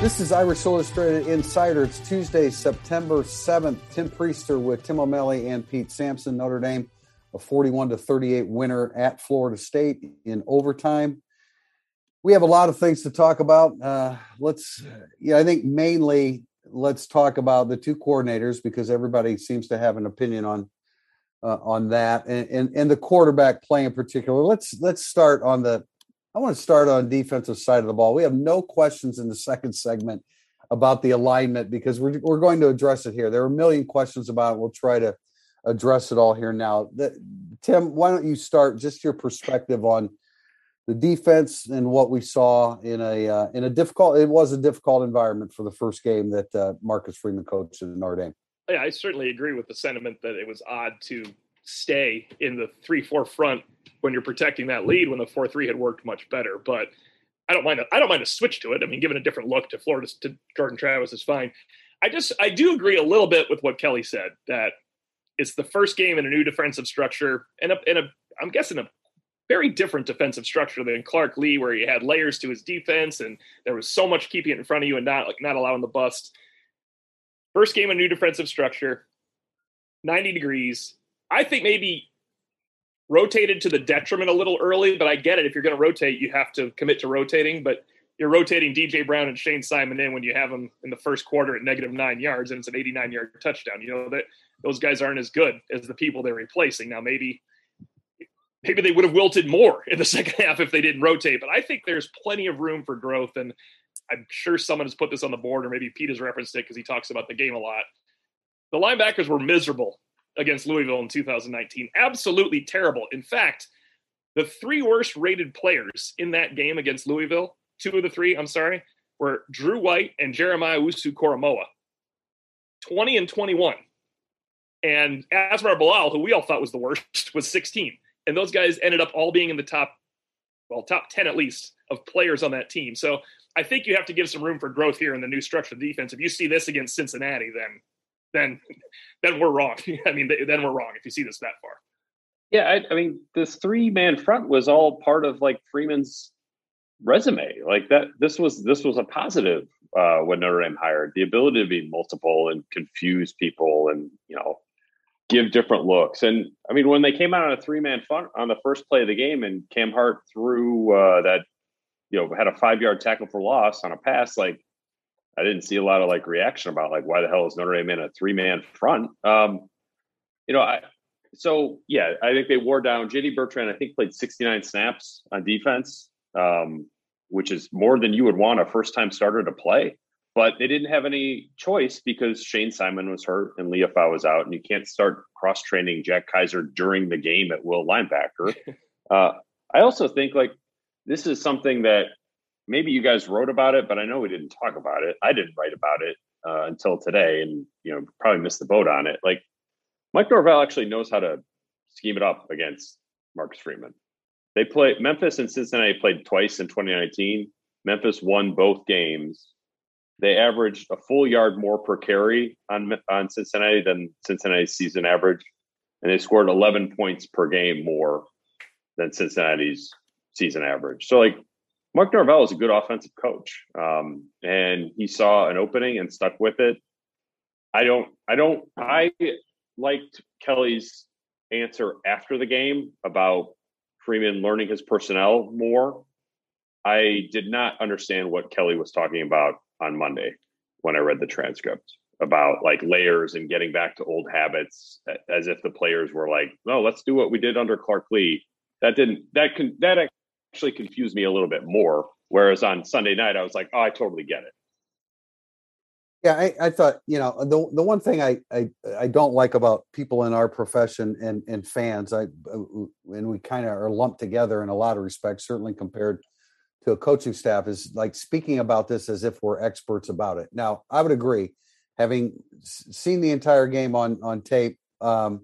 This is Irish Illustrated Insider. It's Tuesday, September 7th. Tim Prister with Tim O'Malley and Pete Sampson. Notre Dame, a 41 to 38 winner at Florida State in overtime. We have a lot of things to talk about. Uh, let's, yeah, I think mainly let's talk about the two coordinators because everybody seems to have an opinion on uh, on that and, and and the quarterback play in particular. Let's let's start on the I want to start on defensive side of the ball. We have no questions in the second segment about the alignment because we're we're going to address it here. There are a million questions about it. We'll try to address it all here now. The, Tim, why don't you start just your perspective on the defense and what we saw in a uh, in a difficult it was a difficult environment for the first game that uh, Marcus Freeman coached in Notre Dame. Yeah, I certainly agree with the sentiment that it was odd to stay in the three four front when you're protecting that lead when the four three had worked much better. But I don't mind. A, I don't mind a switch to it. I mean, giving a different look to Florida to Jordan Travis is fine. I just I do agree a little bit with what Kelly said that it's the first game in a new defensive structure and a, in a I'm guessing a very different defensive structure than Clark Lea, where he had layers to his defense and there was so much keeping it in front of you and not like not allowing the bust. First game, a new defensive structure, 90 degrees. I think maybe rotated to the detriment a little early, but I get it. If you're going to rotate, you have to commit to rotating. But you're rotating DJ Brown and Shane Simon in when you have them in the first quarter at negative nine yards and it's an 89 yard touchdown. You know that those guys aren't as good as the people they're replacing. Now maybe maybe they would have wilted more in the second half if they didn't rotate. But I think there's plenty of room for growth, and I'm sure someone has put this on the board, or maybe Pete has referenced it because he talks about the game a lot. The linebackers were miserable against Louisville in 2019. Absolutely terrible. In fact, the three worst rated players in that game against Louisville, two of the three, I'm sorry, were Drew White and Jeremiah Owusu-Koramoah. 20 and 21. And Asmar Bilal, who we all thought was the worst, was 16. And those guys ended up all being in the top, well, top 10 at least of players on that team. So I think you have to give some room for growth here in the new structure of defense. If you see this against Cincinnati, then then then we're wrong. I mean, then we're wrong if you see this that far. Yeah, I, I mean, this three man front was all part of like Freeman's resume. Like that, this was this was a positive uh, when Notre Dame hired the ability to be multiple and confuse people, and you know, give different looks. And I mean, when they came out on a three man front on the first play of the game, and Cam Hart threw uh, that, you know, had a five yard tackle for loss on a pass, like I didn't see a lot of like reaction about like why the hell is Notre Dame in a three man front. Um, you know, I so yeah, I think they wore down JD Bertrand. I think played 69 snaps on defense, um, which is more than you would want a first time starter to play. But they didn't have any choice because Shane Simon was hurt and Liufau was out, and you can't start cross training Jack Kaiser during the game at will linebacker. uh, I also think like this is something that maybe you guys wrote about it, but I know we didn't talk about it. I didn't write about it uh, until today, and you know probably missed the boat on it. Like Mike Norvell actually knows how to scheme it up against Marcus Freeman. They play Memphis and Cincinnati played twice in 2019. Memphis won both games. They averaged a full yard more per carry on on Cincinnati than Cincinnati's season average, and they scored 11 points per game more than Cincinnati's season average. So like Mark Norvell is a good offensive coach, um, and he saw an opening and stuck with it. I don't. I don't. I liked Kelly's answer after the game about Freeman learning his personnel more. I did not understand what Kelly was talking about on Monday when I read the transcript about like layers and getting back to old habits as if the players were like, no, let's do what we did under Clark Lea. That didn't that can that actually confused me a little bit more. Whereas on Sunday night, I was like, oh, I totally get it. Yeah, I, I thought you know the the one thing I, I I don't like about people in our profession and and fans, I uh, and we kind of are lumped together in a lot of respects, certainly compared to a coaching staff is like speaking about this as if we're experts about it. Now, I would agree, having seen the entire game on on tape. Um,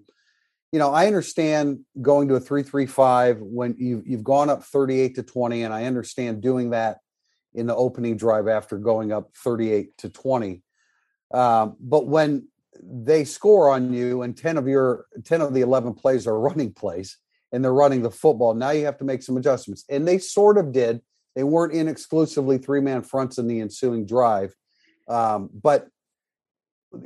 you know, I understand going to a three-three-five when you've you've gone up thirty-eight to twenty, and I understand doing that in the opening drive after going up thirty-eight to twenty. Um, but when they score on you, and ten of your ten of the eleven plays are running plays, and they're running the football, now you have to make some adjustments, and they sort of did they weren't in exclusively three man fronts in the ensuing drive. Um, but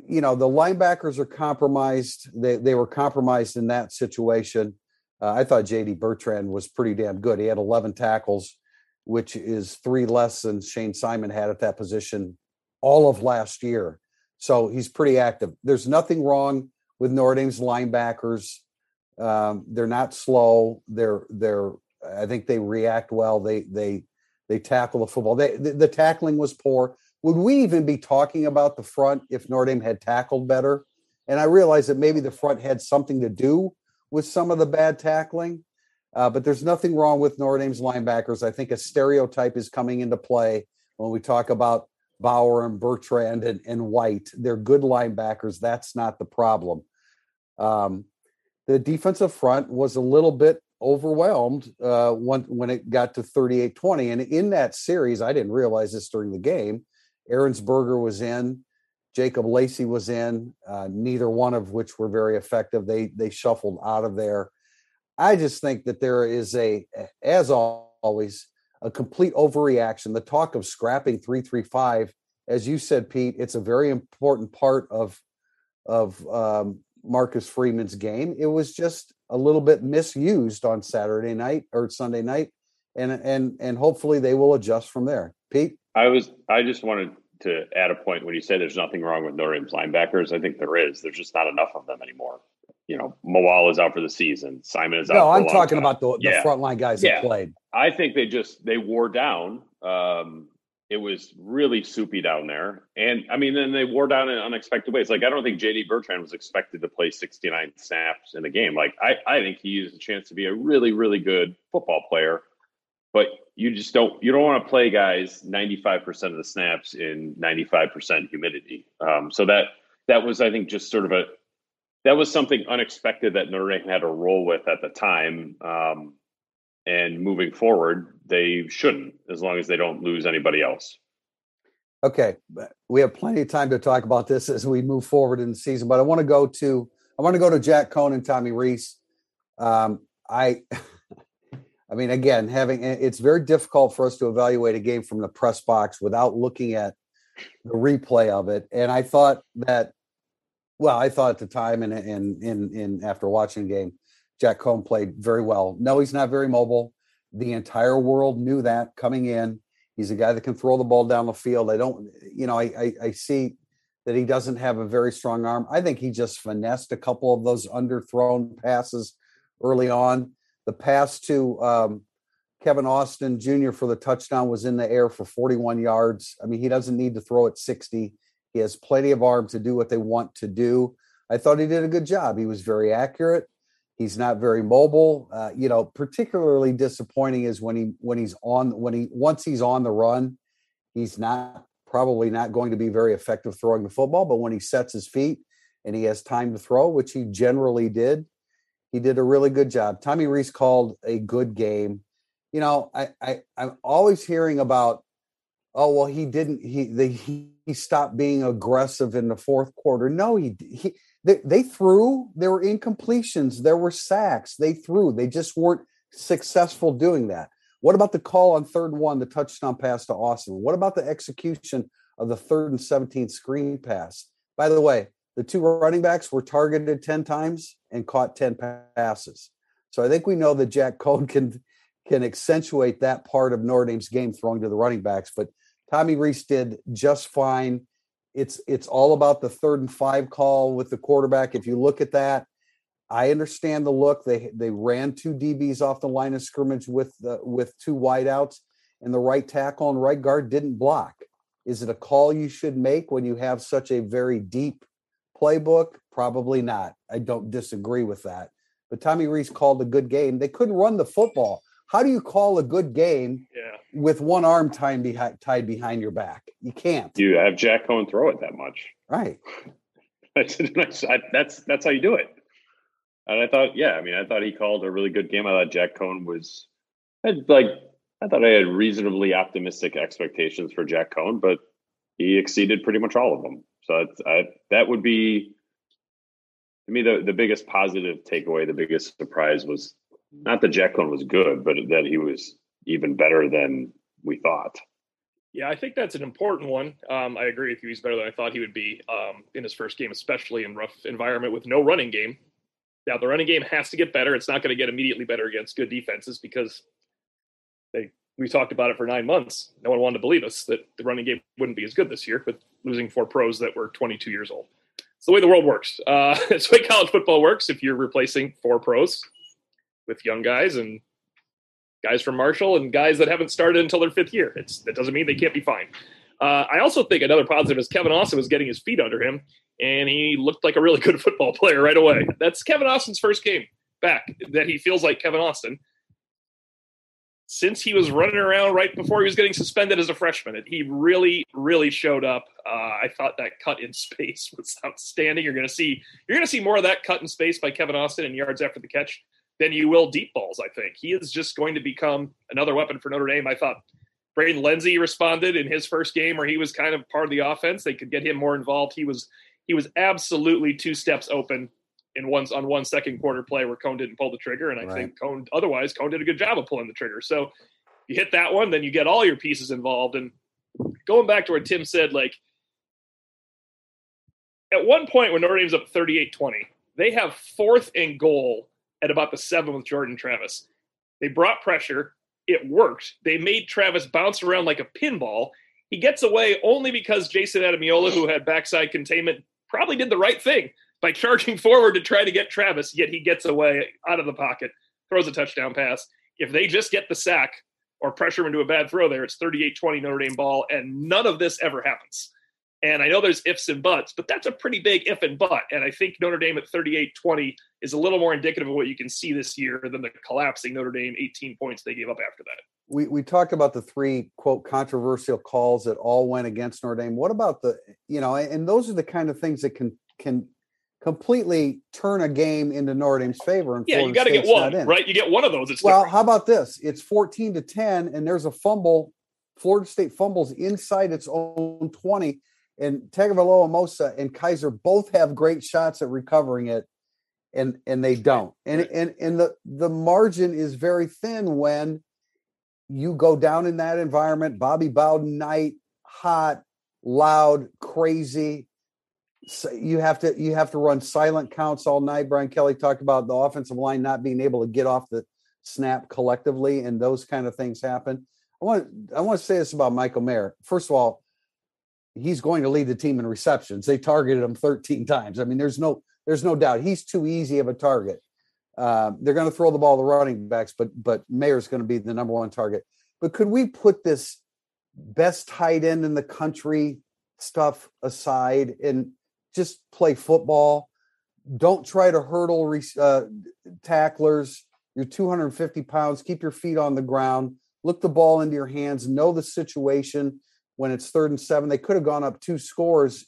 you know the linebackers are compromised. They they were compromised in that situation. Uh, I thought J.D. Bertrand was pretty damn good. He had 11 tackles, which is three less than Shane Simon had at that position all of last year. So he's pretty active. There's nothing wrong with Notre linebackers. Um, they're not slow. They're they're. I think they react well. They they they tackle the football. They, the, the, tackling was poor. Would we even be talking about the front if Notre Dame had tackled better? And I realize that maybe the front had something to do with some of the bad tackling, uh, but there's nothing wrong with Notre Dame's linebackers. I think a stereotype is coming into play when we talk about Bauer and Bertrand and, and White. They're good linebackers. That's not the problem. Um, the defensive front was a little bit overwhelmed uh, when, when it got to 38 20. And in that series, I didn't realize this during the game. Ehrensberger was in, Jacob Lacey was in, uh, neither one of which were very effective. They they shuffled out of there. I just think that there is a, as always, a complete overreaction. The talk of scrapping 335, as you said, Pete, it's a very important part of of um, Marcus Freeman's game. It was just a little bit misused on Saturday night or Sunday night, and and and hopefully they will adjust from there. Pete, I was I just wanted to add a point when you say there's nothing wrong with Notre Dame's linebackers. I think there is. There's just not enough of them anymore. You know, Moala is out for the season. Simon is out. No, I'm talking time. about the, the yeah. frontline guys yeah. that played. I think they just they wore down. Um, it was really soupy down there. And I mean, then they wore down in unexpected ways. Like, I don't think JD Bertrand was expected to play 69 snaps in a game. Like, I, I think he has a chance to be a really, really good football player. But you just don't you don't want to play guys 95% of the snaps in 95% humidity. Um, so that that was, I think, just sort of a that was something unexpected that Notre Dame had to roll with at the time. Um, and moving forward, they shouldn't, as long as they don't lose anybody else. Okay, we have plenty of time to talk about this as we move forward in the season. But I want to go to I want to go to Jack Coan and Tommy Rees. Um, I, I mean, again, having eh, it's very difficult for us to evaluate a game from the press box without looking at the replay of it. And I thought that, well, I thought at the time and in in after watching the game Jack Coan played very well. No, he's not very mobile. The entire world knew that coming in. He's a guy that can throw the ball down the field. I don't, you know, I, I, I see that he doesn't have a very strong arm. I think he just finessed a couple of those underthrown passes early on. The pass to um, Kevin Austin Jr. for the touchdown was in the air for 41 yards. I mean, he doesn't need to throw it 60. He has plenty of arm to do what they want to do. I thought he did a good job. He was very accurate. He's not very mobile. Uh, you know, particularly disappointing is when he when he's on when he once he's on the run, he's not probably not going to be very effective throwing the football. But when he sets his feet and he has time to throw, which he generally did, he did a really good job. Tommy Rees called a good game. You know, I, I I'm always hearing about, oh well, he didn't he they, he, he stopped being aggressive in the fourth quarter. No, he he they, they threw, there were incompletions, there were sacks, they threw, they just weren't successful doing that. What about the call on third and one, the touchdown pass to Austin? What about the execution of the third and 17 screen pass? By the way, the two running backs were targeted 10 times and caught 10 passes. So I think we know that Jack Coan can can accentuate that part of Notre Dame's game throwing to the running backs, but Tommy Rees did just fine it's it's all about the third and five call with the quarterback. If you look at that, I understand the look. They they ran two DBs off the line of scrimmage with the with two wideouts, and the right tackle and right guard didn't block. Is it a call you should make when you have such a very deep playbook? Probably not. I don't disagree with that. But Tommy Rees called a good game. They couldn't run the football. How do you call a good game yeah with one arm tied behind tied behind your back. You can't. Do you have Jack Coan throw it that much, right? that's that's that's how you do it. And I thought, yeah, I mean, I thought he called a really good game. I thought Jack Coan was had like I thought I had reasonably optimistic expectations for Jack Coan, but he exceeded pretty much all of them. So I, that would be to me the, the biggest positive takeaway, the biggest surprise was not that Coan was good, but that he was even better than we thought. Yeah, I think that's an important one. Um, I agree with you. He's better than I thought he would be um, in his first game, especially in rough environment with no running game. Now the running game has to get better. It's not going to get immediately better against good defenses because they we talked about it for nine months. No one wanted to believe us that the running game wouldn't be as good this year with losing four pros that were 22 years old. It's the way the world works. Uh, it's the way college football works. If you're replacing four pros with young guys and guys from Marshall and guys that haven't started until their fifth year, it's that doesn't mean they can't be fine. Uh, I also think another positive is Kevin Austin was getting his feet under him, and he looked like a really good football player right away. That's Kevin Austin's first game back that he feels like Kevin Austin since he was running around right before he was getting suspended as a freshman. He really, really showed up. Uh, I thought that cut in space was outstanding. You're going to see you're going to see more of that cut in space by Kevin Austin in yards after the catch than you will deep balls. I think he is just going to become another weapon for Notre Dame. I thought Braden Lenzy responded in his first game where he was kind of part of the offense. They could get him more involved. He was he was absolutely two steps open in one on one second quarter play where Coan didn't pull the trigger, and I right. think Coan otherwise Coan did a good job of pulling the trigger. So you hit that one, then you get all your pieces involved. And going back to where Tim said, like at one point when Notre Dame's up 38-20, they have fourth and goal at about the seven with Jordan Travis. They brought pressure. It worked. They made Travis bounce around like a pinball. He gets away only because Jayson Ademilola, who had backside containment, probably did the right thing by charging forward to try to get Travis, yet he gets away out of the pocket, throws a touchdown pass. If they just get the sack or pressure him into a bad throw there, it's 38 20 Notre Dame ball, and none of this ever happens. And I know there's ifs and buts, but that's a pretty big if and but. And I think Notre Dame at 38 20 is a little more indicative of what you can see this year than the collapsing Notre Dame 18 points they gave up after that. We, we talked about the three quote controversial calls that all went against Notre Dame. What about the you know, and those are the kind of things that can can completely turn a game into Notre Dame's favor. And yeah, Florida you got to get one, right? You get one of those. It's well, different. how about this? It's 14 to 10, and there's a fumble. Florida State fumbles inside its own 20, and Tagovailoa Amosa and Kaiser both have great shots at recovering it, and and they don't. And right. and and the the margin is very thin when you go down in that environment. Bobby Bowden night, hot, loud, crazy so you have to you have to run silent counts all night. Brian Kelly talked about the offensive line not being able to get off the snap collectively, and those kind of things happen. I want I want to say this about Michael Mayer. First of all, he's going to lead the team in receptions. They targeted him 13 times. I mean, there's no there's no doubt he's too easy of a target. Uh, they're going to throw the ball to running backs, but but Mayer's going to be the number one target. But could we put this best tight end in the country stuff aside and just play football. Don't try to hurdle uh, tacklers. You're 250 pounds. Keep your feet on the ground. Look the ball into your hands. Know the situation when it's third and seven. They could have gone up two scores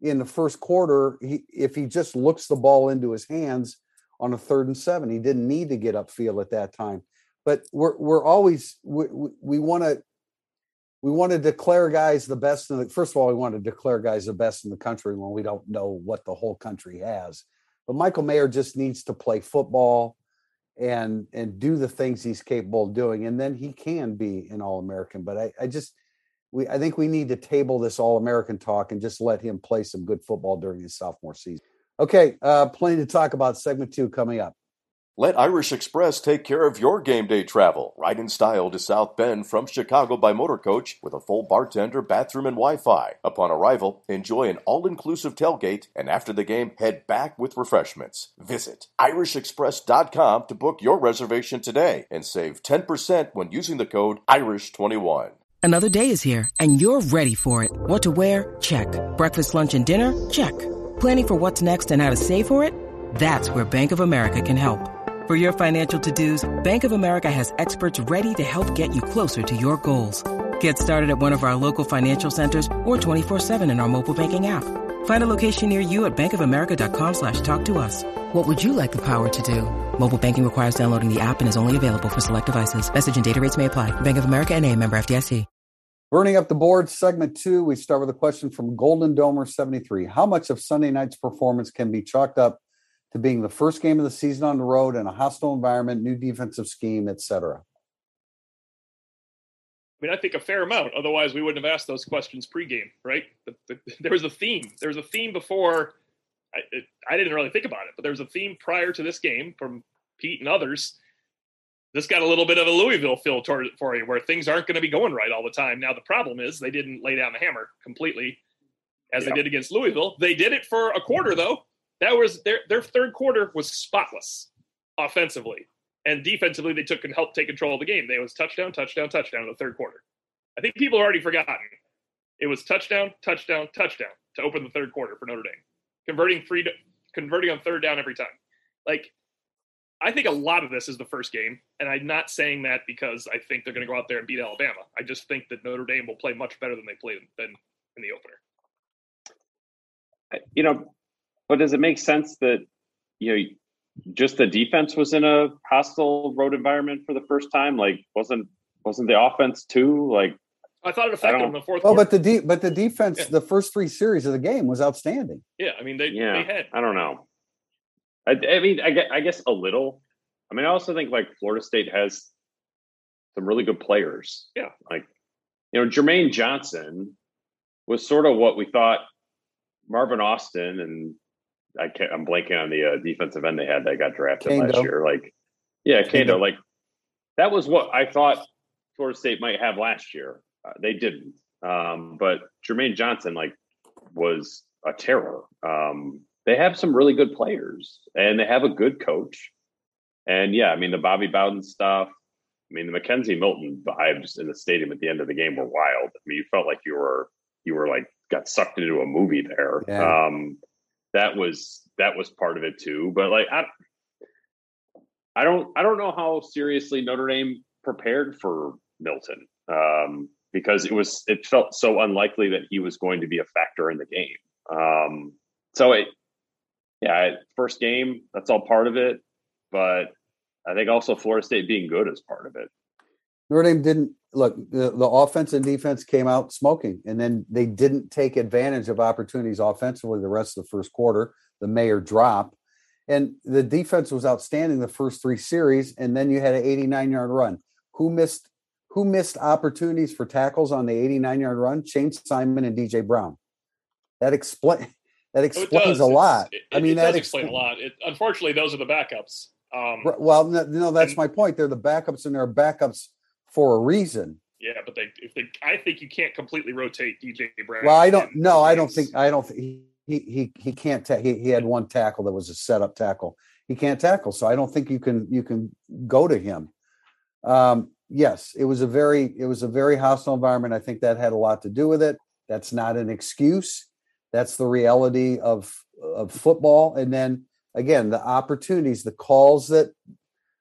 in the first quarter he, if he just looks the ball into his hands on a third and seven. He didn't need to get upfield at that time. But we're we're always we, we, we want to we want to declare guys the best in the first of all we want to declare guys the best in the country when we don't know what the whole country has. But michael mayer just needs to play football and and do the things he's capable of doing. And then he can be an all-american. But i, I just we i think we need to table this all-american talk and just let him play some good football during his sophomore season. Okay uh plenty to talk about. Segment two coming up let Irish Express take care of your game day travel. Ride in style to South Bend from Chicago by motor coach with a full bartender, bathroom, and Wi Fi. Upon arrival, enjoy an all inclusive tailgate, and after the game, head back with refreshments. Visit IrishExpress.com to book your reservation today and save 10% when using the code IRISH21. Another day is here, and you're ready for it. What to wear? Check. Breakfast, lunch, and dinner? Check. Planning for what's next and how to save for it? That's where Bank of America can help. For your financial to-dos, Bank of America has experts ready to help get you closer to your goals. Get started at one of our local financial centers or 24-7 in our mobile banking app. Find a location near you at bankofamerica.com slash talk to us. What would you like the power to do? Mobile banking requires downloading the app and is only available for select devices. Message and data rates may apply. Bank of America and a member FDIC. Burning up the board, segment two, we start with a question from Golden Domer 73. How much of Sunday night's performance can be chalked up to being the first game of the season on the road in a hostile environment, new defensive scheme, etc.? I mean, I think a fair amount. Otherwise, we wouldn't have asked those questions pregame, right? The, the, there was a theme. There was a theme before. I, it, I didn't really think about it, but there was a theme prior to this game from Pete and others this got a little bit of a Louisville feel toward it for you, where things aren't going to be going right all the time. Now the problem is they didn't lay down the hammer completely as yeah. they did against Louisville. They did it for a quarter though. That was their their third quarter was spotless offensively and defensively. They took and helped take control of the game. They was touchdown, touchdown, touchdown in the third quarter. I think people have already forgotten. It was touchdown, touchdown, touchdown to open the third quarter for Notre Dame, converting three, converting on third down every time. Like I think a lot of this is the first game, and I'm not saying that because I think they're going to go out there and beat Alabama. I just think that Notre Dame will play much better than they played than in the opener. You know, but does it make sense that you know just the defense was in a hostile road environment for the first time? Like, wasn't wasn't the offense too? Like, I thought it affected them in the fourth. Well, quarter. but the de- but the defense, yeah. the first three series of the game was outstanding. Yeah, I mean they yeah, they had. I don't know. I, I mean, I guess, I guess a little. I mean, I also think like Florida State has some really good players. Yeah. Like, you know, Jermaine Johnson was sort of what we thought Marvin Austin and I can't, I'm blanking on the uh, defensive end they had that got drafted Kaindoh. last year. Like, yeah, Kaindoh. like that was what I thought Florida State might have last year. Uh, they didn't. Um, but Jermaine Johnson, like, was a terror. Um, they have some really good players and they have a good coach. And yeah, I mean, the Bobby Bowden stuff, I mean, the McKenzie Milton vibes in the stadium at the end of the game were wild. I mean, you felt like you were, you were like, got sucked into a movie there. Yeah. Um, that was, that was part of it too. But like, I, I don't, I don't know how seriously Notre Dame prepared for Milton. Um, because it was, it felt so unlikely that he was going to be a factor in the game. Um, so it, yeah, first game, that's all part of it. But I think also Florida State being good is part of it. Notre Dame didn't look the, the offense and defense came out smoking, and then they didn't take advantage of opportunities offensively the rest of the first quarter. The mayor drop, and the defense was outstanding the first three series, and then you had an 89 yard run. Who missed? Who missed opportunities for tackles on the 89 yard run? Shane Simon and DJ Brown. That explain that explains a lot. It, I mean, it that explains a lot. It, unfortunately, those are the backups. Um, well, no, no that's and, my point. They're the backups, and they're backups for a reason. Yeah, but they, if they, I think you can't completely rotate DJ Brown. Well, I don't. No, I don't think. I don't he he he can't. Ta- he he had one tackle that was a setup tackle. He can't tackle, so I don't think you can you can go to him. Um, yes, it was a very it was a very hostile environment. I think that had a lot to do with it. That's not an excuse that's the reality of of football. And then again, the opportunities, the calls that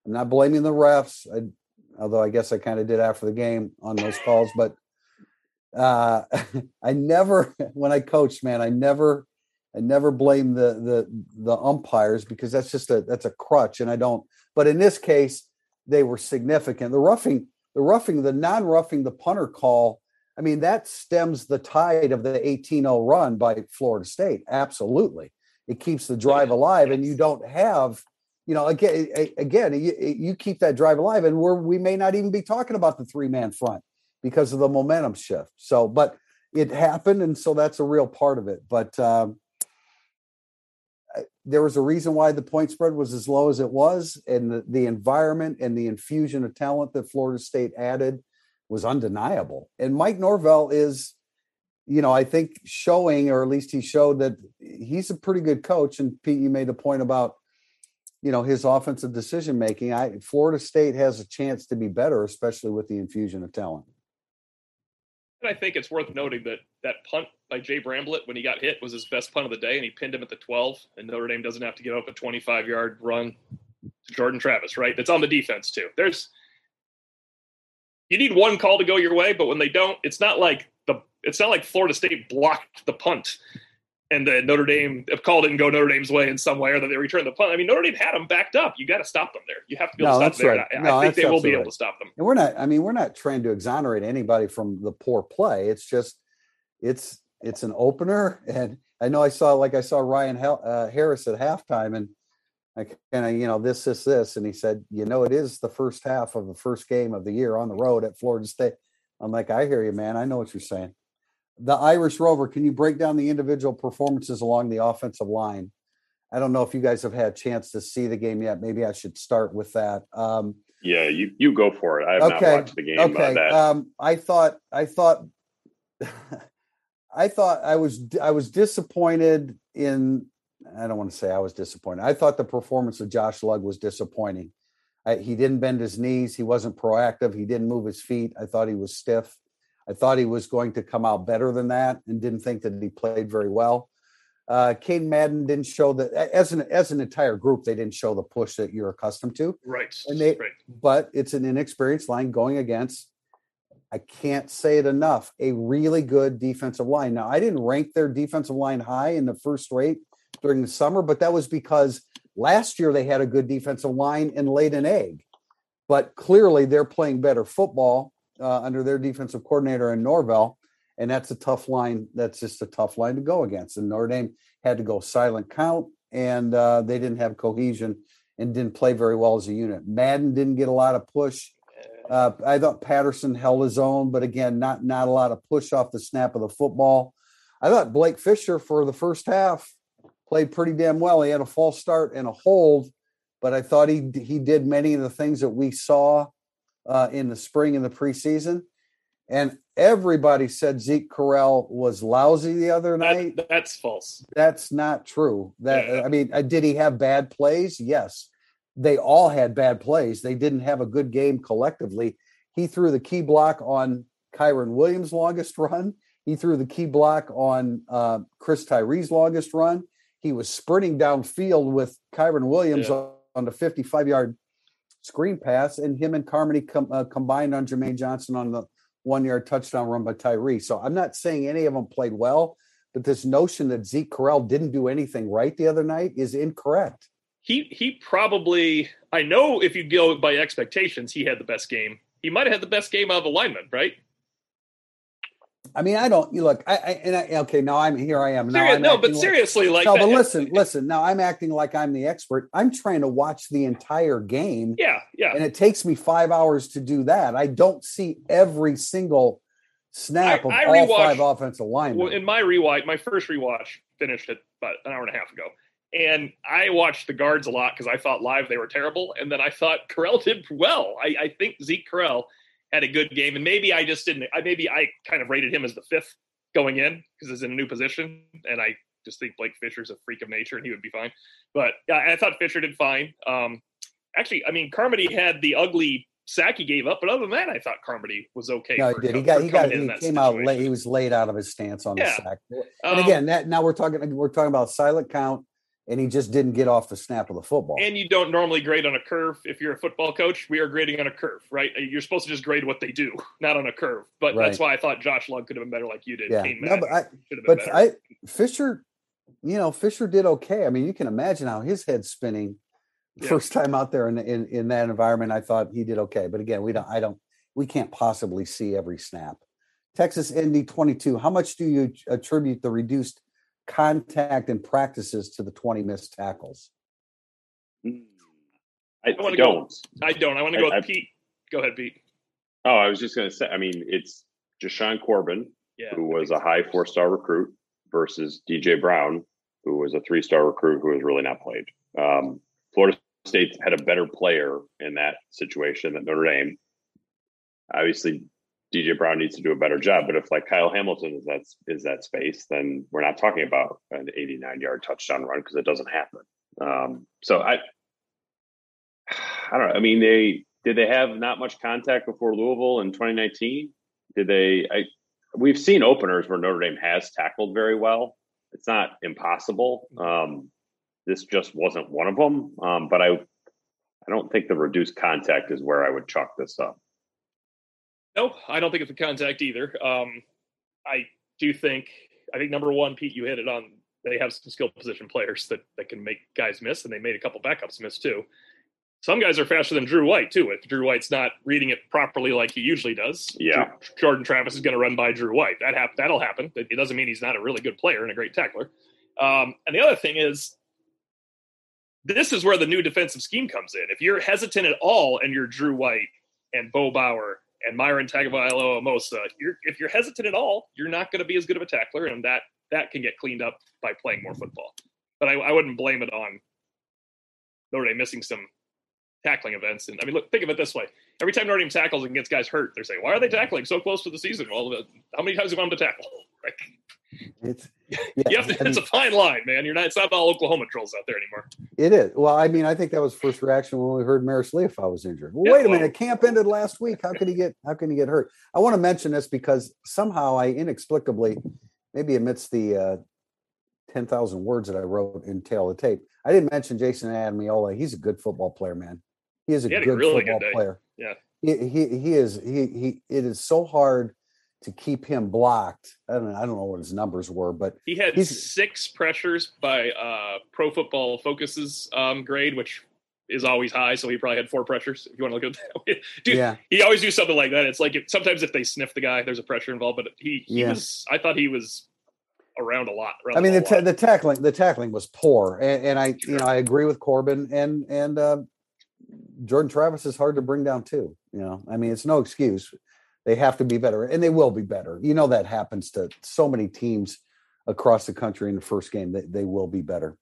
I'm not blaming the refs, I, although I guess I kind of did after the game on those calls. But uh, I never, when I coached, man, I never, I never blame the the the umpires because that's just a that's a crutch, and I don't. But in this case, they were significant. The roughing, the roughing, the non-roughing, the punter call I mean, that stems the tide of the 18 0 run by Florida State. Absolutely. It keeps the drive alive, and you don't have, you know, again, again, you, you keep that drive alive, and we're, we may not even be talking about the three man front because of the momentum shift. So, but it happened, and so that's a real part of it. But um, there was a reason why the point spread was as low as it was, and the, the environment and the infusion of talent that Florida State added was undeniable. And Mike Norvell is, you know, I think showing, or at least he showed that he's a pretty good coach. And Pete, you made a point about, you know, his offensive decision making. I Florida State has a chance to be better, especially with the infusion of talent. And I think it's worth noting that that punt by Jay Bramblett when he got hit was his best punt of the day, and he pinned him at the 12. And Notre Dame doesn't have to give up a 25 yard run to Jordan Travis, right? That's on the defense too. There's you need one call to go your way, but when they don't, it's not like the it's not like Florida State blocked the punt and then Notre Dame if call didn't go Notre Dame's way in some way, or that they returned the punt. I mean, Notre Dame had them backed up. You got to stop them there. You have to be able No, to stop them there. right. And No, I, I think they will be able right. to stop them. And we're not. I mean, we're not trying to exonerate anybody from the poor play. It's just, it's it's an opener, and I know I saw like I saw Ryan Hel- uh, Harris at halftime, and I kind of you know this this this, and he said, you know, it is the first half of the first game of the year on the road at Florida State. I'm like, I hear you, man. I know what you're saying. The Irish Rover. Can you break down the individual performances along the offensive line? I don't know if you guys have had a chance to see the game yet. Maybe I should start with that. Um, Yeah, you you go for it. I have not watched the game. okay. that Um, I thought, I thought, I thought I was, I was disappointed in. I don't want to say I was disappointed. I thought the performance of Josh Lugg was disappointing. I, he didn't bend his knees. He wasn't proactive. He didn't move his feet. I thought he was stiff. I thought he was going to come out better than that, and didn't think that he played very well. Uh, Cain Madden didn't show that as an as an entire group. They didn't show the push that you're accustomed to Right. And they- right. but it's an inexperienced line going against I can't say it enough, a really good defensive line. Now, I didn't rank their defensive line high in the first rate during the summer, but that was because last year they had a good defensive line and laid an egg. But clearly they're playing better football uh, under their defensive coordinator in Norvell. And that's a tough line. That's just a tough line to go against. And Notre Dame had to go silent count, and uh, they didn't have cohesion and didn't play very well as a unit. Madden didn't get a lot of push. Uh, I thought Patterson held his own, but again, not not a lot of push off the snap of the football. I thought Blake Fisher for the first half played pretty damn well. He had a false start and a hold, but I thought he he did many of the things that we saw uh, in the spring and the preseason. And everybody said Zeke Correll was lousy the other night. That, that's false. That's not true. That Yeah. I mean, uh, did he have bad plays? Yes, they all had bad plays. They didn't have a good game collectively. He threw the key block on Kyren Williams' longest run. He threw the key block on uh, Chris Tyree's longest run. He was sprinting downfield with Kyren Williams Yeah. on, on the 55 yard screen pass, and him and Carmody com- uh, combined on Jermaine Johnson on the one yard touchdown run by Tyree. So I'm not saying any of them played well, but this notion that Zeke Correll didn't do anything right the other night is incorrect. He he probably I know if you go by expectations, he had the best game. He might have had the best game out of the lineman, right? I mean, I don't. You look, I, I and I, okay. Now I'm here. I am now. Serious- no, but like- seriously, like no, but that- listen, listen. Now I'm acting like I'm the expert. I'm trying to watch the entire game, Yeah, yeah. and it takes me five hours to do that. I don't see every single snap I- of I all five offensive linemen. Well, in my rewatch, my first rewatch finished it about an hour and a half ago, and I watched the guards a lot because I thought live they were terrible, and then I thought Correll did well. I, I think Zeke Correll had a good game, and maybe I just didn't. I maybe I kind of rated him as the fifth going in because he's in a new position, and I just think Blake Fisher's a freak of nature and he would be fine. But I, I thought Fisher did fine. Um, actually, I mean Carmody had the ugly sack he gave up, but other than that, I thought Carmody was okay. no, he did. He got. He got. He came out late. He was laid out of his stance on Yeah. the sack. And Um, again, that now we're talking. We're talking about silent count, and he just didn't get off the snap of the football. and you don't normally grade on a curve if you're a football coach. We are grading on a curve, right? You're supposed to just grade what they do, not on a curve. But that's why I thought Josh Lugg could have been better, like you did. yeah, no, but I, should have been but better. I Fisher, you know, Fisher did okay. I mean, you can imagine how his head's spinning. Yeah. First time out there in, in in that environment, I thought he did okay. But again, we don't. I don't. We can't possibly see every snap. Texas ND twenty two. How much do you attribute the reduced contact and practices to the twenty missed tackles? Mm. I, wanna I go- don't. I don't. I want to go I- with I- Pete. Go ahead, Pete. Oh, I was just going to say. I mean, it's Jashawn Corbin, Yeah. who was a high four star recruit, versus DJ Brown, who was a three star recruit who has really not played. Um, Florida State had a better player in that situation than Notre Dame. Obviously, DJ Brown needs to do a better job. But if like Kyle Hamilton is that is that space, then we're not talking about an 89 yard touchdown run because it doesn't happen. Um, so I, I don't know. I mean, they did they have not much contact before Louisville in 2019? Did they? I we've seen openers where Notre Dame has tackled very well. It's not impossible. Um, this just wasn't one of them. Um, but I, I don't think the reduced contact is where I would chalk this up. No, I don't think it's a contact either. Um, I do think I think number one, Pete, you hit it on. They have some skill position players that that can make guys miss, and they made a couple backups miss too. Some guys are faster than Drew White too. If Drew White's not reading it properly like he usually does, yeah, Jordan Travis is going to run by Drew White. That hap- that'll happen. It doesn't mean he's not a really good player and a great tackler. Um, and the other thing is, this is where the new defensive scheme comes in. If you're hesitant at all and you're Drew White and Bo Bauer and Myron Tagovailoa-Amosa, you're, if you're hesitant at all, you're not going to be as good of a tackler, and that that can get cleaned up by playing more football. But I, I wouldn't blame it on Notre Dame missing some tackling events. And I mean, look, think of it this way: every time Notre Dame tackles and gets guys hurt, they're saying, "Why are they tackling so close to the season?" Well, how many times have you want them to tackle? Right? It's yeah, you have to, I mean, it's a fine line, man. You're not. It's not all Oklahoma trolls out there anymore. It is. Well, I mean, I think that was first reaction when we heard Marist Liufau was injured. Well, yeah, wait a well, minute, camp ended last week. How could he get? How can he get hurt? I want to mention this because somehow I inexplicably, maybe amidst the uh, ten thousand words that I wrote in tale of the tape, I didn't mention Jayson Ademilola. He's a good football player, man. He is a good a really football good player. Yeah, he, he he is he he. It is so hard to keep him blocked. I don't know, I don't know what his numbers were, but he had six pressures by uh, Pro Football Focus's um, grade, which is always high. So he probably had four pressures. If you want to look at that, dude, yeah. he always do something like that. It's like if, sometimes if they sniff the guy, there's a pressure involved. But he, he yeah. was. I thought he was around a lot. Around I mean, the, the, the, tackling the tackling was poor, and, and I sure. you know I agree with Corbin and and uh, Jordan Travis is hard to bring down too. You know, I mean, it's no excuse they have to be better, and they will be better. You know that happens to so many teams across the country in the first game. They, they will be better.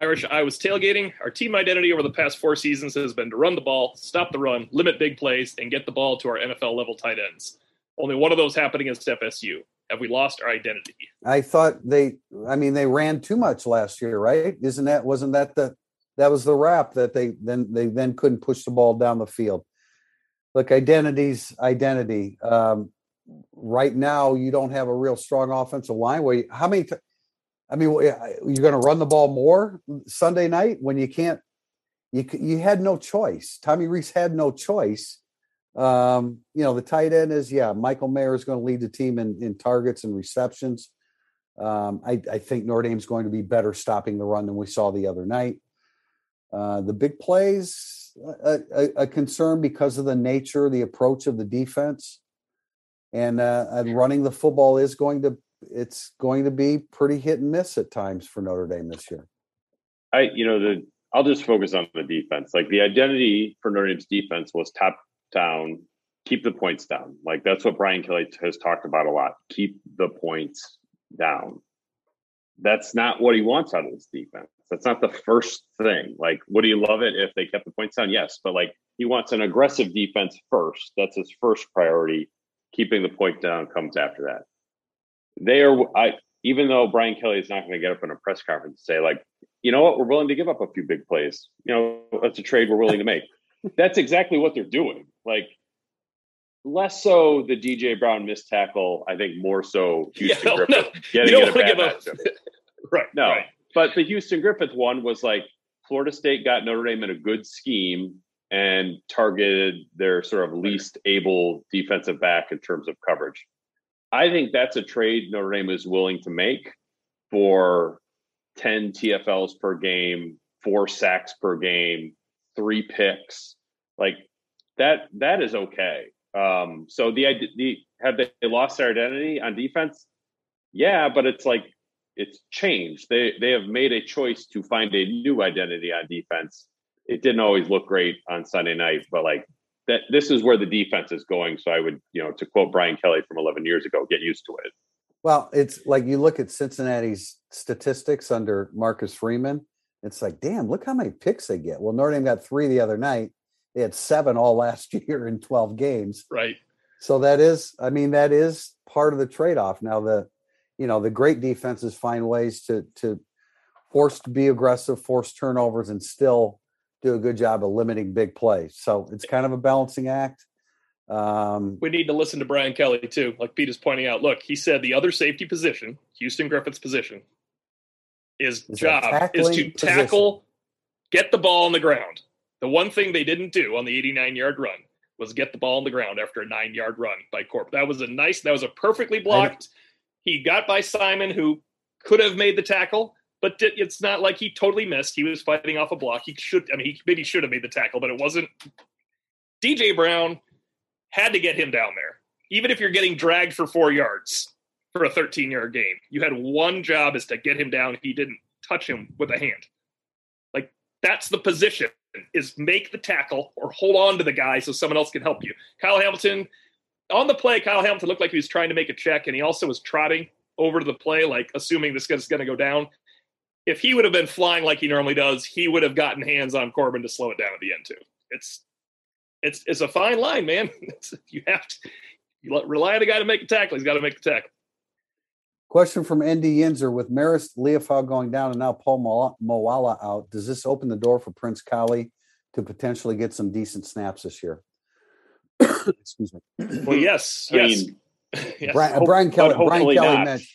Irish, I was tailgating. Our team identity over the past four seasons has been to run the ball, stop the run, limit big plays, and get the ball to our NFL level tight ends. Only one of those happened against FSU. Have we lost our identity? I thought they. I mean, they ran too much last year, right? Isn't that wasn't that the that was the rap that they then they then couldn't push the ball down the field look, identity's identity. Um, right now, you don't have a real strong offensive line. Where you, how many? I mean, you're going to run the ball more Sunday night when you can't. You you had no choice. Tommy Rees had no choice. Um, you know, the tight end is yeah. Michael Mayer is going to lead the team in, in targets and receptions. Um, I, I think Notre Dame's going to be better stopping the run than we saw the other night. Uh, the big plays, a, a, concern because of the nature, the approach of the defense, and uh, and running the football is going to it's going to be pretty hit and miss at times for Notre Dame this year. I you know the I'll just focus on the defense. Like the identity for Notre Dame's defense was top down, keep the points down. Like that's what Brian Kelly has talked about a lot. Keep the points down. That's not what he wants out of this defense. That's not the first thing. Like, would he love it if they kept the points down? Yes, but like he wants an aggressive defense first. That's his first priority. Keeping the point down comes after that. They are. I even though Brian Kelly is not going to get up in a press conference and say like, you know what, we're willing to give up a few big plays. You know, that's a trade we're willing to make. that's exactly what they're doing. Like less so the DJ Brown missed tackle. I think more so Houston yeah, Griffith no, getting in a bad matchup. right. No, right. But the Houston Griffith one was like Florida State got Notre Dame in a good scheme and targeted their sort of least able defensive back in terms of coverage. I think that's a trade Notre Dame is willing to make for 10 TFLs per game, four sacks per game, three picks. Like that, that is okay. Um, so the, the, have they lost their identity on defense? Yeah, but it's like it's changed. They they have made a choice to find a new identity on defense. It didn't always look great on Sunday night, but like that this is where the defense is going. So I would, you know, to quote Brian Kelly from 11 years ago, get used to it. Well, it's like you look at Cincinnati's statistics under Marcus Freeman. It's like, damn, look how many picks they get. Well, Notre Dame got three the other night. They had seven all last year in 12 games. Right. So that is, I mean, that is part of the trade off. Now, the you know the great defenses find ways to to force to be aggressive, force turnovers, and still do a good job of limiting big plays. So it's kind of a balancing act. Um, we need to listen to Brian Kelly too. Like Pete is pointing out, look, he said the other safety position, Houston Griffith's position, is, is job is to position. tackle, get the ball on the ground. The one thing they didn't do on the 89 yard run was get the ball on the ground after a nine yard run by Corp. That was a nice, that was a perfectly blocked. He got by Simon, who could have made the tackle, but it's not like he totally missed. He was fighting off a block. He should, I mean, he maybe should have made the tackle, but it wasn't. DJ Brown had to get him down there. Even if you're getting dragged for four yards for a 13 yard game, you had one job is to get him down. He didn't touch him with a hand. That's the position is make the tackle or hold on to the guy so someone else can help you. Kyle Hamilton on the play, Kyle Hamilton looked like he was trying to make a check and he also was trotting over to the play, like assuming this guy's going to go down. If he would have been flying like he normally does, he would have gotten hands on Corbin to slow it down at the end too. It's it's it's a fine line, man. You have to you rely on a guy to make a tackle. He's got to make the tackle. Question from Andy Yinzer with Marist Liufau going down and now Paul Moala out. Does this open the door for Prince Kollie to potentially get some decent snaps this year? Excuse me. Well, yes, yes. Mean, yes. Brian, Brian Kelly. Brian Kelly mentioned.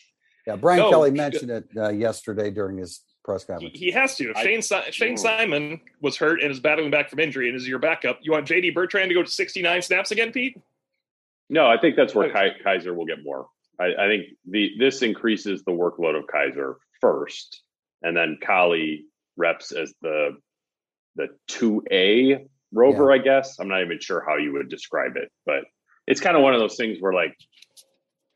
Yeah, Brian no, Kelly mentioned it uh, yesterday during his press conference. He, he has to. If Shane I, Shayne Simon was hurt and is battling back from injury and is your backup, you want JD Bertrand to go to 69 snaps again, Pete? No, I think that's where Kiser will get more. I, I, think the this increases the workload of Kiser first, and then Kollie reps as the the two A rover. Yeah. I guess I'm not even sure how you would describe it, but it's kind of one of those things where like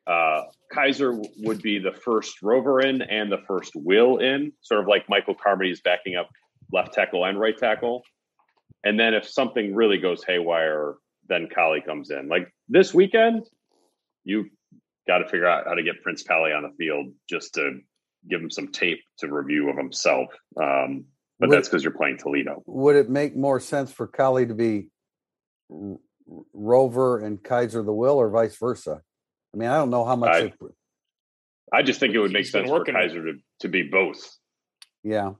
uh, Kiser would be the first rover in and the first will in, sort of like Michael Carmody is backing up left tackle and right tackle. And then if something really goes haywire, then Kollie comes in. Like this weekend, you got to figure out how to get Prince Kollie on the field just to give him some tape to review of himself. Um, but would, that's because you're playing Toledo. Would it make more sense for Kollie to be Rover and Kiser the Will, or vice versa? I mean, I don't know how much. I, it, I just think it would make sense for Kiser to, to be both. Yeah.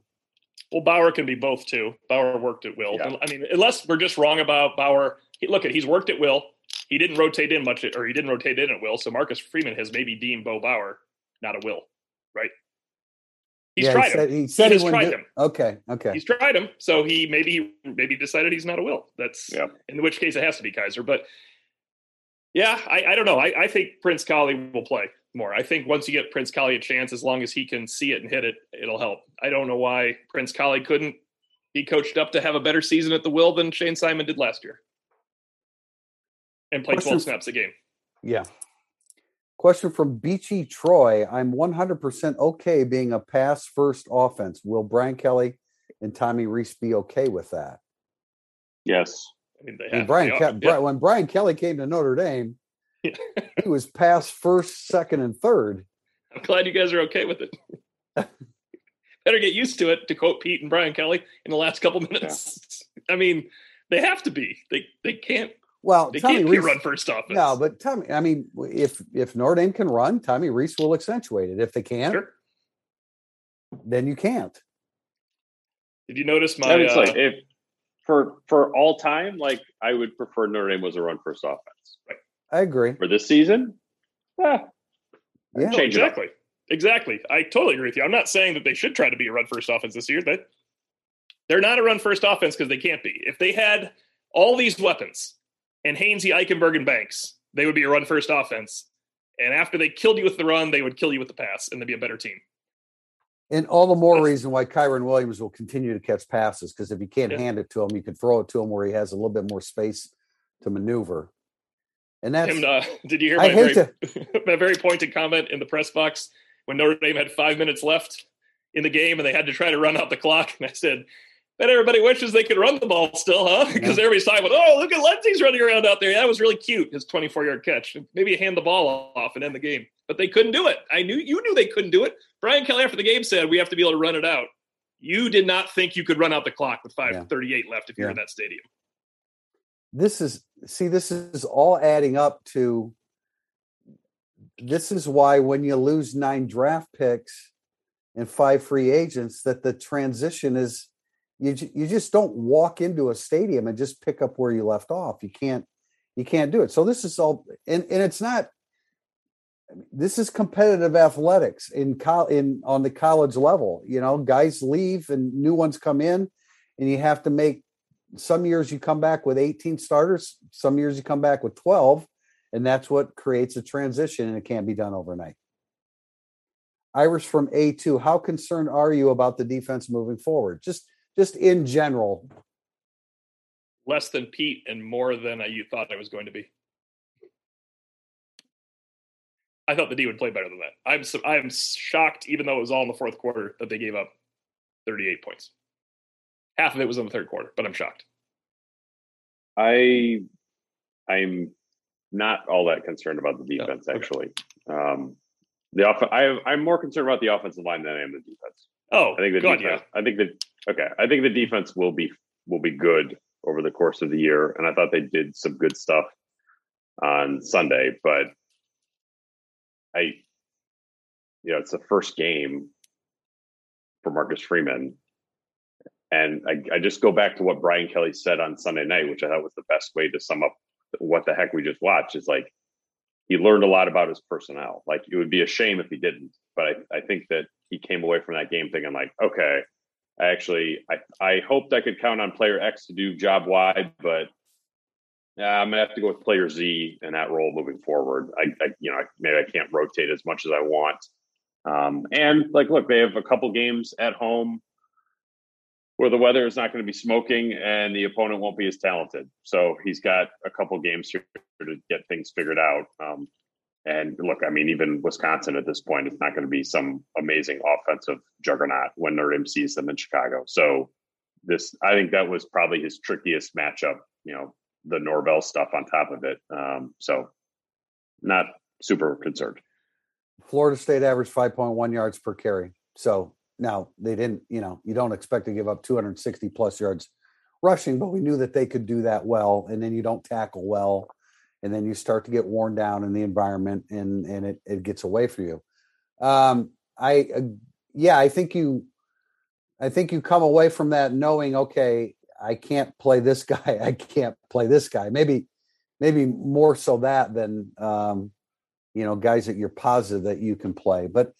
Well, Bauer can be both too. Bauer worked at will. Yeah. I mean, unless we're just wrong about Bauer. He, look at he's worked at will. He didn't rotate in much, or he didn't rotate in at will. So Marcus Freeman has maybe deemed Bo Bauer not a will, right? He's yeah, tried he said, him. He said he, he tried do, him. Okay, okay. He's tried him. So he maybe maybe decided he's not a will. That's yeah. in which case it has to be Kiser. But yeah, I, I don't know. I, I think Prince Kollie will play more. I think once you get Prince Kollie a chance, as long as he can see it and hit it, it'll help. I don't know why Prince Kollie couldn't be coached up to have a better season at the will than Shayne Simon did last year and play Question 12 snaps a game. Yeah. Question from Beachy Troy. I'm 100% okay being a pass first offense. Will Brian Kelly and Tommy Rees be okay with that? Yes. I mean, they have, Brian, Ke- yeah. when Brian Kelly came to Notre Dame, he was pass first, second, and third. I'm glad you guys are okay with it. Better get used to it, to quote Pete and Brian Kelly in the last couple minutes. Yeah. I mean, they have to be. They they can't. Well, they Tommy can't Rees, run first offense. No, but Tommy. I mean, if if Notre Dame can run, Tommy Rees will accentuate it. If they can't, sure. then you can't. Did you notice my? Uh, like if for for all time, like I would prefer Notre Dame was a run first offense. Right. I agree. For this season, yeah, yeah. No, exactly, exactly. I totally agree with you. I'm not saying that they should try to be a run first offense this year. But they're not a run first offense because they can't be. If they had all these weapons and Hainsey, Eichenberg, and Banks, they would be a run first offense. And after they killed you with the run, they would kill you with the pass, and they'd be a better team. And all the more reason why Kyren Williams will continue to catch passes because if you can't yeah. hand it to him, you can throw it to him where he has a little bit more space to maneuver. And that's. Him, uh, did you hear my very, to... my very pointed comment in the press box when Notre Dame had five minutes left in the game and they had to try to run out the clock? And I said, Bet everybody wishes they could run the ball still, huh? Because yeah. everybody's talking about, oh, look at Lenzy's running around out there. That was really cute, his 24 yard catch. Maybe hand the ball off and end the game. But they couldn't do it. I knew you knew they couldn't do it. Brian Kelly after the game said we have to be able to run it out. You did not think you could run out the clock with 538 yeah. left if you're in that stadium. This is see, this is all adding up to this is why when you lose nine draft picks and five free agents, that the transition is you you just don't walk into a stadium and just pick up where you left off. You can't you can't do it. So this is all and, and it's not this is competitive athletics in col- in on the college level. You know, guys leave and new ones come in and you have to make some years you come back with 18 starters, some years you come back with 12, and that's what creates a transition, and it can't be done overnight. Irish from A2, how concerned are you about the defense moving forward? Just just in general. Less than Pete and more than you thought I was going to be. I thought the D would play better than that. I'm I'm shocked, even though it was all in the fourth quarter, that they gave up 38 points. Half of it was in the third quarter, but I'm shocked. I I'm not all that concerned about the defense okay. actually. Um, the off- I, I'm more concerned about the offensive line than I am the defense. Oh, I think the God, defense. Yeah. I think that okay. I think the defense will be will be good over the course of the year, and I thought they did some good stuff on Sunday. But I, you know, it's the first game for Marcus Freeman, and I, I just go back to what Brian Kelly said on Sunday night, which I thought was the best way to sum up what the heck we just watched. Is like he learned a lot about his personnel. Like it would be a shame if he didn't, but I, I think that he came away from that game thinking like, okay, I actually I I hoped I could count on player X to do job Y, but I'm gonna have to go with player Z in that role moving forward. I, I you know maybe I can't rotate as much as I want. Um, and like, look, they have a couple games at home where the weather is not going to be smoking and the opponent won't be as talented. So he's got a couple games here to get things figured out. Um, and look, I mean, even Wisconsin at this point, it's not going to be some amazing offensive juggernaut when Notre Dame sees them in Chicago. So this, I think that was probably his trickiest matchup. You know, the Norvell stuff on top of it. Um, so not super concerned. Florida State averaged 5.1 yards per carry. So now they didn't, you know, you don't expect to give up 260 plus yards rushing, but we knew that they could do that well. And then you don't tackle well, and then you start to get worn down in the environment, and and it it gets away from you. Um, I uh, yeah, I think you, I think you come away from that knowing, okay, I can't play this guy, I can't play this guy. Maybe maybe more so that than um, you know guys that you're positive that you can play, but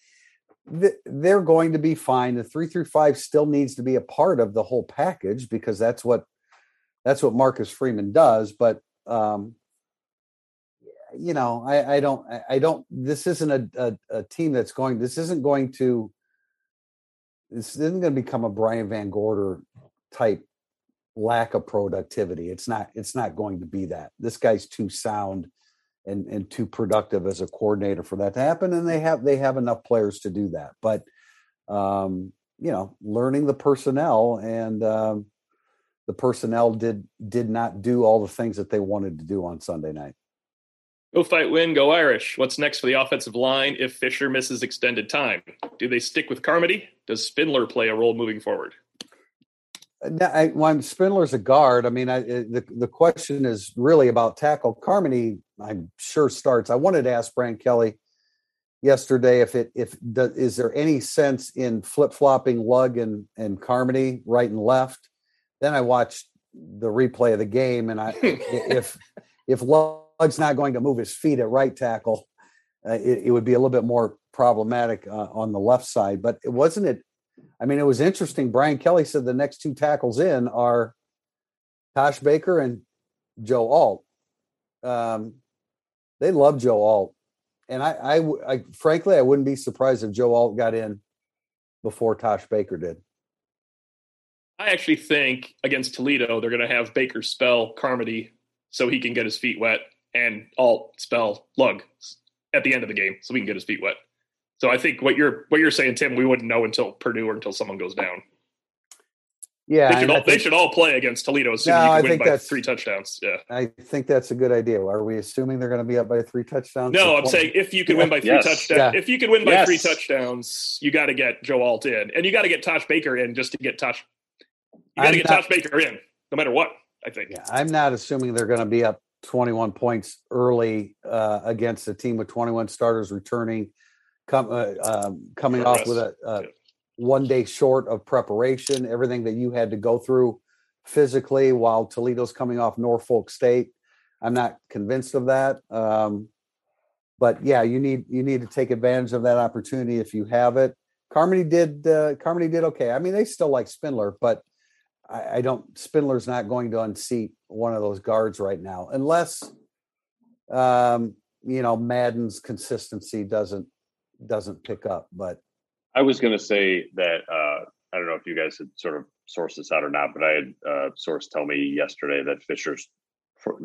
they're going to be fine. The three through five still needs to be a part of the whole package because that's what that's what Marcus Freeman does. But um, you know, I, I don't, I don't. This isn't a, a, a team that's going. This isn't going to. This isn't going to become a Brian VanGorder type lack of productivity. It's not. It's not going to be that. This guy's too sound and and too productive as a coordinator for that to happen and they have they have enough players to do that but um you know learning the personnel and um the personnel did did not do all the things that they wanted to do on Sunday night. Go fight, win, go Irish. What's next for the offensive line if Fisher misses extended time? Do they stick with Carmody? Does Spindler play a role moving forward? No, I, when Spindler's a guard, I mean, I, the the question is really about tackle. Carmody, I'm sure starts. I wanted to ask Brian Kelly yesterday if it if the, is there any sense in flip flopping Lugg and and Carmody right and left. Then I watched the replay of the game, and I if if Lugg's not going to move his feet at right tackle, uh, it, it, would be a little bit more problematic uh, on the left side. But it wasn't it I mean, it was interesting. Brian Kelly said the next two tackles in are Tosh Baker and Joe Alt. Um, they love Joe Alt, and I, I, I, frankly, I wouldn't be surprised if Joe Alt got in before Tosh Baker did. I actually think against Toledo, they're going to have Baker spell Carmody so he can get his feet wet, and Alt spell Lugg at the end of the game so we can get his feet wet. So I think what you're what you're saying, Tim, we wouldn't know until Purdue or until someone goes down. Yeah, they should, all, think, they should all play against Toledo as soon no, as you can win by three touchdowns. Yeah, I think that's a good idea. Are we assuming they're going to be up by three touchdowns? No, I'm saying if you can yeah. win by three yes. touchdowns, yeah. if you can win by yes. three touchdowns, you got to get Joe Alt in, and you got to get Tosh Baker in just to get Tosh. You got to get not, Tosh Baker in, no matter what. I think. Yeah, I'm not assuming they're going to be up 21 points early uh, against a team with 21 starters returning come, uh, um, coming off with a, a one day short of preparation, everything that you had to go through physically while Toledo's coming off Norfolk State. I'm not convinced of that. Um, but yeah, you need you need to take advantage of that opportunity if you have it. Carmody did uh, Carmody did okay. I mean, they still like Spindler, but I, I don't. Spindler's not going to unseat one of those guards right now, unless um, you know Madden's consistency doesn't doesn't pick up. But I was going to say that uh, I don't know if you guys had sort of sourced this out or not, but I had uh, source tell me yesterday that Fisher's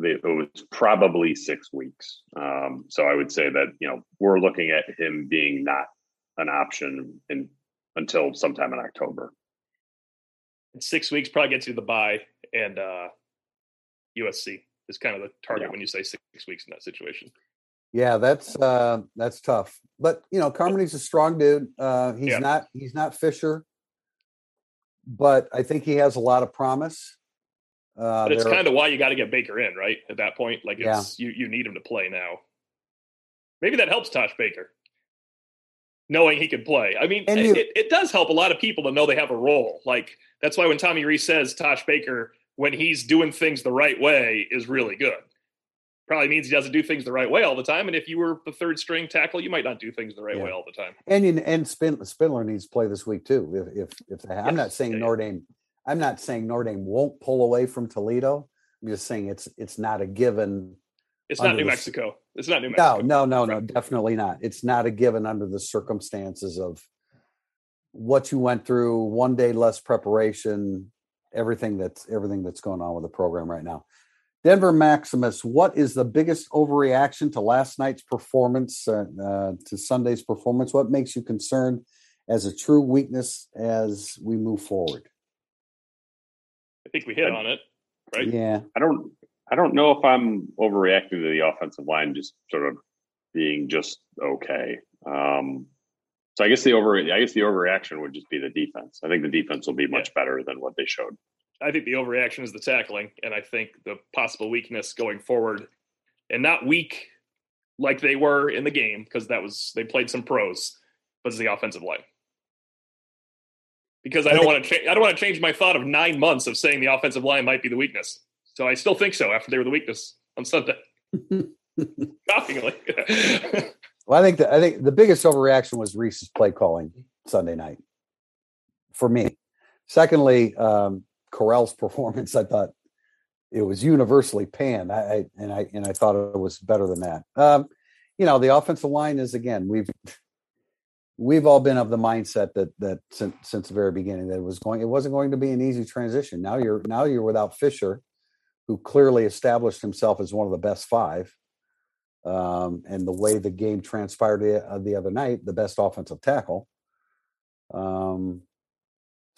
it was probably six weeks. Um, so I would say that you know we're looking at him being not an option in until sometime in October. Six weeks probably gets you the buy, and uh, USC is kind of the target yeah. when you say six weeks in that situation. Yeah, that's uh, that's tough. But you know, Carmody's a strong dude. Uh, he's yeah. not he's not Fisher, but I think he has a lot of promise. Uh, but it's kind of why you got to get Baker in, right? At that point, like it's yeah. you you need him to play now. Maybe that helps Tosh Baker, knowing he can play. I mean, you, it, it does help a lot of people to know they have a role. Like that's why when Tommy Rees says Tosh Baker, when he's doing things the right way, is really good. Probably means he doesn't do things the right way all the time. And if you were the third string tackle, you might not do things the right yeah. way all the time. And you, and Spindler needs to play this week too. If if, if yes. I'm not saying yeah, Notre Dame I'm not saying Notre Dame won't pull away from Toledo. I'm just saying it's it's not a given. It's not New the, Mexico. It's not New Mexico. No, no, no, no, definitely not. It's not a given under the circumstances of what you went through, one day less preparation, everything that's everything that's going on with the program right now. Denver Maximus, what is the biggest overreaction to last night's performance, uh, uh, to Sunday's performance? What makes you concerned as a true weakness as we move forward? I think we hit I, on it, right? Yeah. I don't I don't know if I'm overreacting to the offensive line just sort of being just okay. Um, so I guess the over I guess the overreaction would just be the defense. I think the defense will be much yeah. better than what they showed. I think the overreaction is the tackling, and I think the possible weakness going forward, and not weak like they were in the game because that was they played some pros, but it's the offensive line because I don't want to. Cha- I don't want to change my thought of nine months of saying the offensive line might be the weakness. So I still think so after they were the weakness on Sunday. Shockingly. well, I think the, I think the biggest overreaction was Rees's play calling Sunday night for me. Secondly, um, Correll's performance. I thought it was universally panned. I, I, and I and I thought it was better than that. Um, you know, the offensive line is again we've we've all been of the mindset that that since, since the very beginning that it was going it wasn't going to be an easy transition now you're now you're without fisher who clearly established himself as one of the best five um, and the way the game transpired the, uh, the other night the best offensive tackle um,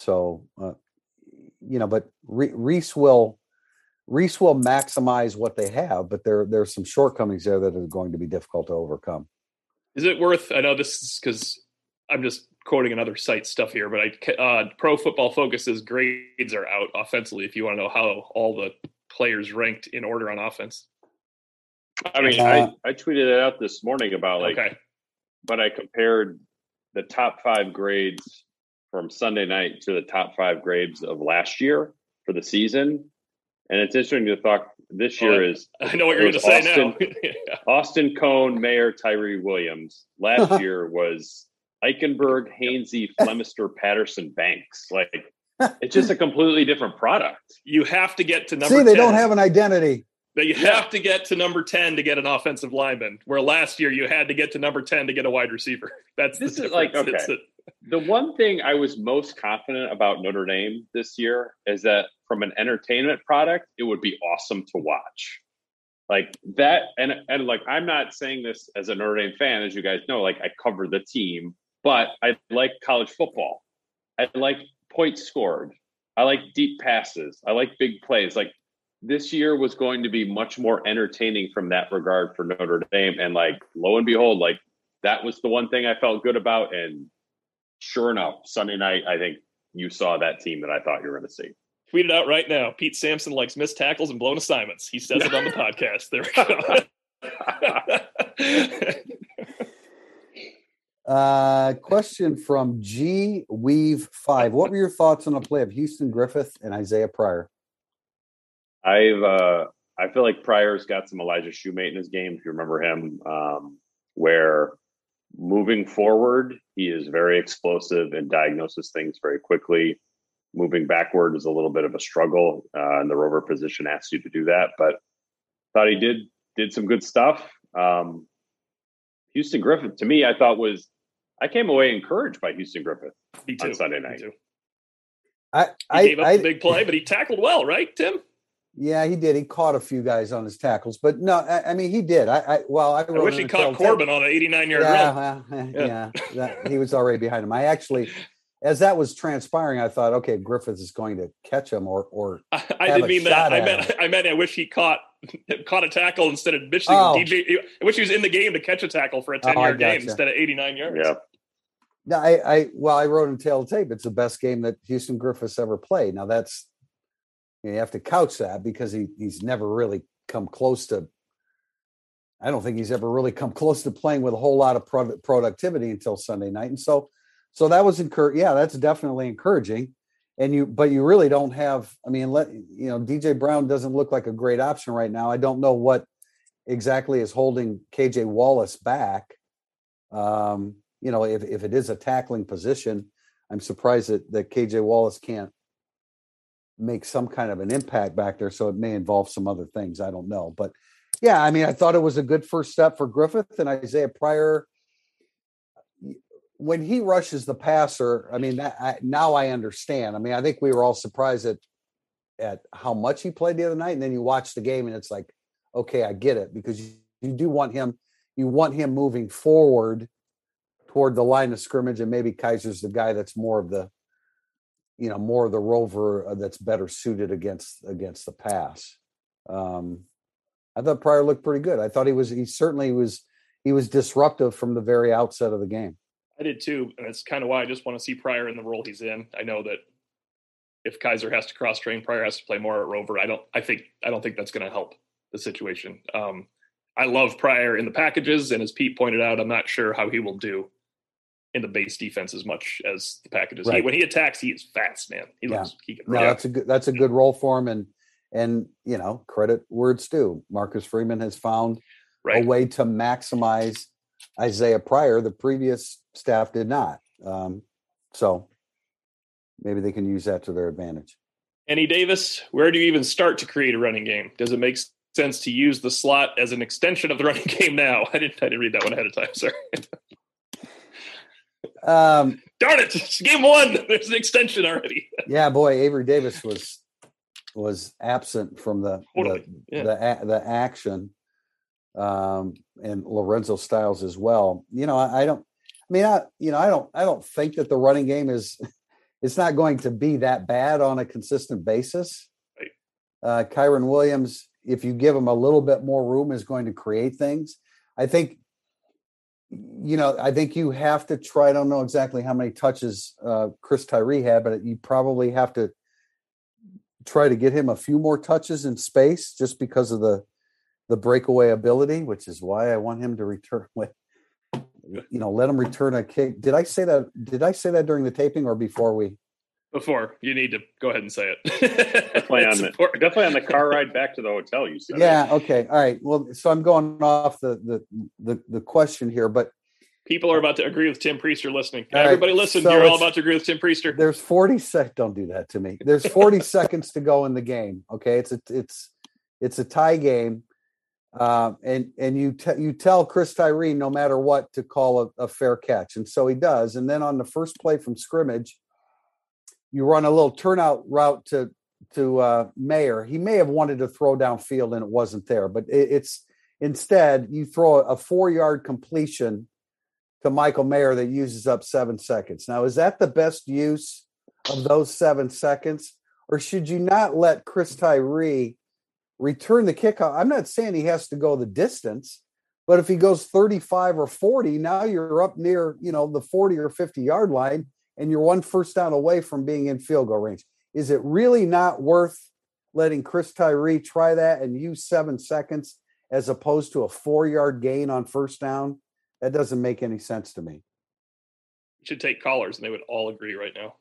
so uh, you know but Rees will rees will maximize what they have but there there's some shortcomings there that are going to be difficult to overcome is it worth i know this is because I'm just quoting another site stuff here, but I uh, Pro Football Focus's grades are out offensively. If you want to know how all the players ranked in order on offense, I mean, uh, I, I tweeted it out this morning about like, okay. but I compared the top five grades from Sunday night to the top five grades of last year for the season, and it's interesting to talk. This year oh, is I know what you're going to say Austin, now. yeah. Austin Coan, Mayer, Tyree Williams. Last year was Eichenberg, Hainsey, Flemister, Patterson, Banks. Like it's just a completely different product. You have to get to number. See, they 10. don't have an identity. That you yeah. have to get to number ten to get an offensive lineman. Where last year you had to get to number ten to get a wide receiver. That's this is like okay. the one thing I was most confident about Notre Dame this year is that from an entertainment product, it would be awesome to watch like that and and like i'm not saying this as a notre dame fan as you guys know like i cover the team but I like college football. I like points scored. I like deep passes. I like big plays. Like this year was going to be much more entertaining from that regard for Notre Dame. And like lo and behold, like that was the one thing I felt good about. And sure enough, Sunday night, I think you saw that team that I thought you were going to see. Tweet it out right now. Pete Sampson likes missed tackles and blown assignments. He says it on the podcast. There we go. Uh, question from G Weave Five. What were your thoughts on the play of Houston Griffith and Isaiah Pryor? I've uh, I feel like Pryor's got some Elijah Shumate in his game. If you remember him, um, where moving forward, he is very explosive and diagnoses things very quickly. moving backward is a little bit of a struggle, uh, and the rover position asks you to do that. But thought he did did some good stuff. Um, Houston Griffith, to me, I thought was I came away encouraged by Houston Griffith Me too. on Sunday night. Me too. I, He I, gave up I the big play, but he tackled well, right, Tim? yeah, he did. He caught a few guys on his tackles, but no, I, I mean, he did. I, I well, I, I wrote wish he caught telltale- Corbin on an 89 yard yeah, run. well, eh, Yeah. yeah, that, he was already behind him. I actually, as that was transpiring, I thought, okay, Griffith is going to catch him, or or I, I have didn't a mean that. I meant him. I meant I wish he caught caught a tackle instead of bitching Oh. DJ. I wish he was in the game to catch a tackle for a 10 Oh, I yard game instead of 89 yards. Yeah, No, I, I well, I wrote in tail tape. It's the best game that Houston Griffiths ever played. Now that's you, have to couch that because he he's never really come close to. I don't think he's ever really come close to playing with a whole lot of pro- productivity until Sunday night, and so so that was encourage. Yeah, that's definitely encouraging. And you, but you really don't have. I mean, let you know, DJ Brown doesn't look like a great option right now. I don't know what exactly is holding KJ Wallace back. Um, you know, if, if it is a tackling position, I'm surprised that, that KJ Wallace can't make some kind of an impact back there. So it may involve some other things. I don't know. But yeah, I mean, I thought it was a good first step for Griffith and Isaiah Pryor. When he rushes the passer, I mean, that, I, now I understand. I mean, I think we were all surprised at at how much he played the other night, and then you watch the game, and it's like, okay, I get it because you, you do want him, you want him moving forward toward the line of scrimmage, and maybe Kiser's the guy that's more of the, you know, more of the rover uh, that's better suited against against the pass. Um, I thought Pryor looked pretty good. I thought he was he certainly was he was disruptive from the very outset of the game. I did too, and that's kind of why I just want to see Pryor in the role he's in. I know that if Kiser has to cross train, Pryor has to play more at Rover. I don't. I think. I don't think that's going to help the situation. Um, I love Pryor in the packages, and as Pete pointed out, I'm not sure how he will do in the base defense as much as the packages. He, Right. when he attacks, he is fast, man. He Yeah. looks. He can. No, that's a good that's a good role for him, and and you know credit where it's due. Marcus Freeman has found right. a way to maximize Isaiah Pryor. The previous staff did not. Um, so maybe they can use that to their advantage. Andy Davis, where do you even start to create a running game? Does it make sense to use the slot as an extension of the running game now? I didn't. I didn't read that one ahead of time. Sorry. Um, Darn it! It's game one. There's an extension already. yeah, boy, Avery Davis was was absent from the Totally, the, yeah. the the action, um, and Lorenzo Styles as well. You know, I, I don't. I mean, I you know, I don't. I don't think that the running game is. It's not going to be that bad on a consistent basis. Right. Uh, Kyren Williams, if you give him a little bit more room, is going to create things. I think. You know, I think you have to try. I don't know exactly how many touches uh, Chris Tyree had, but you probably have to try to get him a few more touches in space just because of the the breakaway ability, which is why I want him to return with you know, let him return a kick. Did I say that did I say that during the taping or before we Before you need to go ahead and say it. definitely on It's the definitely on the car ride back to the hotel. You said, Yeah, okay. All right. Well, so I'm going off the the the, the question here, but People are about to agree with Tim Prister listening. All right, Everybody listen. so You're all about to agree with Tim Prister. there's 40 sec don't do that to me. There's 40 seconds to go in the game. Okay. It's a it's it's a tie game. Um, and and you te- you tell Chris Tyree no matter what to call a, a fair catch, and so he does. And then on the first play from scrimmage, you run a little turnout route to to uh, Mayer. He may have wanted to throw downfield and it wasn't there, but it, it's instead you throw a four yard completion to Michael Mayer that uses up seven seconds. Now, is that the best use of those seven seconds, or should you not let Chris Tyree return the kickoff? I'm not saying he has to go the distance, but if he goes 35 or 40, now you're up near, you know, the 40 or 50 yard line and you're one first down away from being in field goal range. Is it really not worth letting Chris Tyree try that and use seven seconds as opposed to a four yard gain on first down? That doesn't make any sense to me. You should take callers, and they would all agree right now.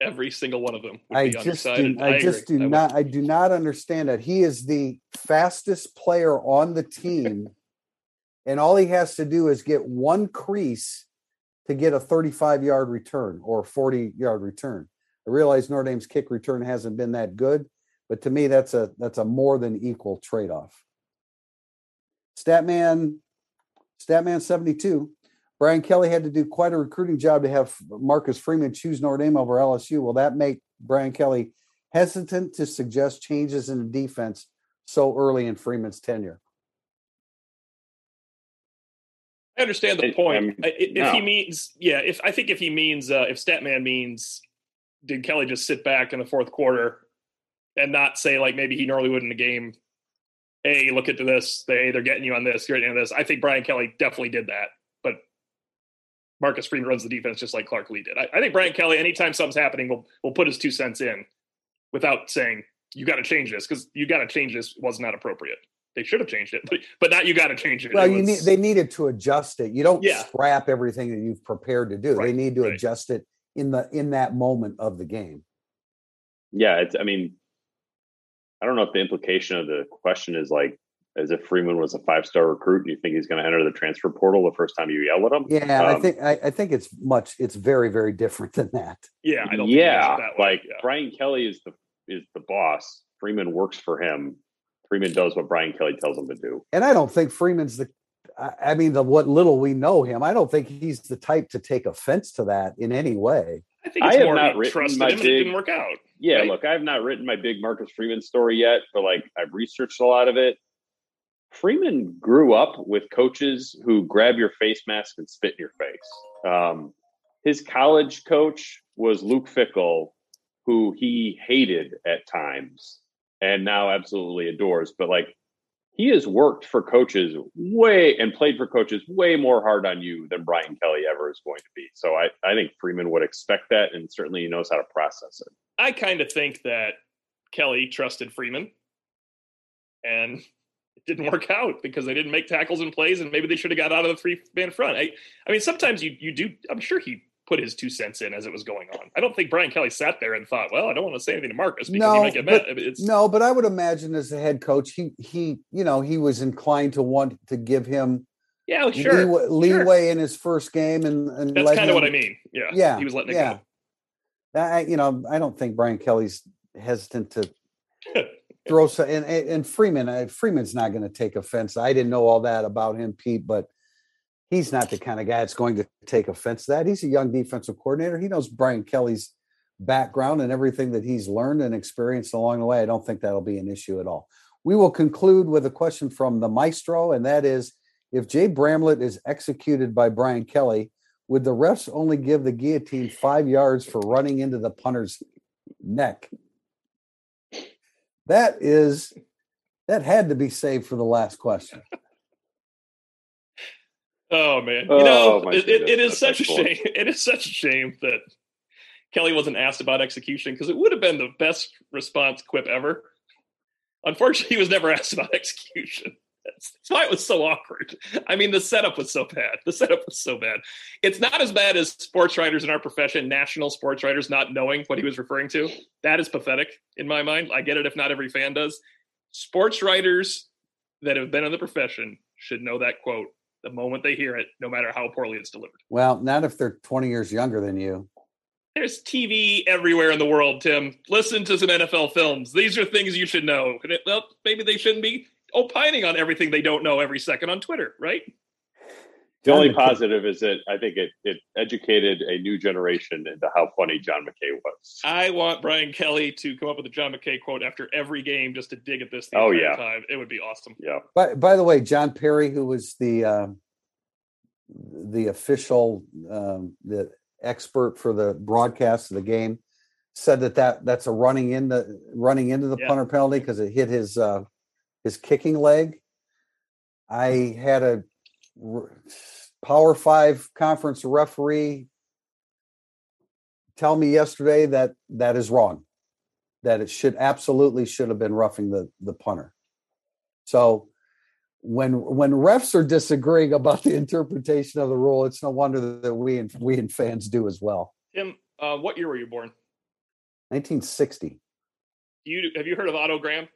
Every single one of them would I be just do, I, just agree. do would. not I do not understand that he is the fastest player on the team, and all he has to do is get one crease to get a 35 yard return or 40 yard return. I realize Notre Dame's kick return hasn't been that good, but to me, that's a that's a more than equal trade off. Statman, Statman seventy two. Brian Kelly had to do quite a recruiting job to have Marcus Freeman choose Notre Dame over LSU. Will that make Brian Kelly hesitant to suggest changes in the defense so early in Freeman's tenure? I understand the point. if no. he means, yeah, if I think if he means, uh, if Statman means, did Kelly just sit back in the fourth quarter and not say like maybe he normally would in the game? Hey, look at this. They they're getting you on this. You're getting this. I think Brian Kelly definitely did that, but Marcus Freeman runs the defense just like Clark Lea did. I, I think Brian Kelly, anytime something's happening, will will put his two cents in without saying you got to change this because you got to change this was not appropriate. They should have changed it, but but not you got to change it. Well, it was, you need they needed to adjust it. You don't yeah. scrap everything that you've prepared to do. Right, they need to right. adjust it in the in that moment of the game. Yeah, it's. I mean, I don't know if the implication of the question is like as if Freeman was a five star recruit and you think he's going to enter the transfer portal the first time you yell at him. Yeah, um, I think I, I, think it's much. It's very very different than that. Yeah, I don't. Yeah, like yeah. Brian Kelly is the is the boss. Freeman works for him. Freeman does what Brian Kelly tells him to do. And I don't think Freeman's the. I mean, the what little we know him, I don't think he's the type to take offense to that in any way. I think I have not written my big, it didn't work out. Yeah, right? look, I have not written my big Marcus Freeman story yet, but like I've researched a lot of it. Freeman grew up with coaches who grab your face mask and spit in your face. Um, his college coach was Luke Fickell, who he hated at times and now absolutely adores. But like he has worked for coaches way and played for coaches way more hard on you than Brian Kelly ever is going to be. So I, I think Freeman would expect that and certainly he knows how to process it. I kind of think that Kelly trusted Freeman and it didn't work out because they didn't make tackles and plays and maybe they should have got out of the three man front. I, I mean, sometimes you, you do, I'm sure he put his two cents in as it was going on. I don't think Brian Kelly sat there and thought, "Well, I don't want to say anything to Marcus because no, he might get but, mad." It's, no, but I would imagine as a head coach, he he you know he was inclined to want to give him yeah sure leeway, leeway sure. in his first game and and that's kind of what I mean. Yeah, yeah, he was letting it yeah. go. I, you know, I don't think Brian Kelly's hesitant to throw some, and, and Freeman. Uh, Freeman's not going to take offense. I didn't know all that about him, Pete, but he's not the kind of guy that's going to take offense to that. He's a young defensive coordinator. He knows Brian Kelly's background and everything that he's learned and experienced along the way. I don't think that'll be an issue at all. We will conclude with a question from the maestro, and that is if Jay Bramlett is executed by Brian Kelly, would the refs only give the guillotine five yards for running into the punter's neck? That is that had to be saved for the last question. Oh man, you know oh, it, it, it is such a shame. It is such a shame that Kelly wasn't asked about execution because it would have been the best response quip ever. Unfortunately, he was never asked about execution. That's, that's why it was so awkward. I mean, the setup was so bad. The setup was so bad. It's not as bad as sports writers in our profession, national sports writers, not knowing what he was referring to. That is pathetic in my mind. I get it if not every fan does. Sports writers that have been in the profession should know that quote the moment they hear it, no matter how poorly it's delivered. Well, not if they're 20 years younger than you. There's TV everywhere in the world, Tim. Listen to some NFL films. These are things you should know. Well, maybe they shouldn't be opining on everything they don't know every second on Twitter, right? The only positive is that I think it, it educated a new generation into how funny John McKay was. I want Brian Kelly to come up with a John McKay quote after every game just to dig at this the oh, yeah. time. It would be awesome. Yeah. By, by the way, John Parry, who was the uh, the official um, the expert for the broadcast of the game, said that, that that's a running into running into the yeah. punter penalty because it hit his uh, his kicking leg. I had a Power Five conference referee tell me yesterday that that is wrong. That it should absolutely should have been roughing the the punter. So when when refs are disagreeing about the interpretation of the rule, it's no wonder that we and we and fans do as well. Tim, uh, what year were you born? 1960. You have you heard of Otto Graham?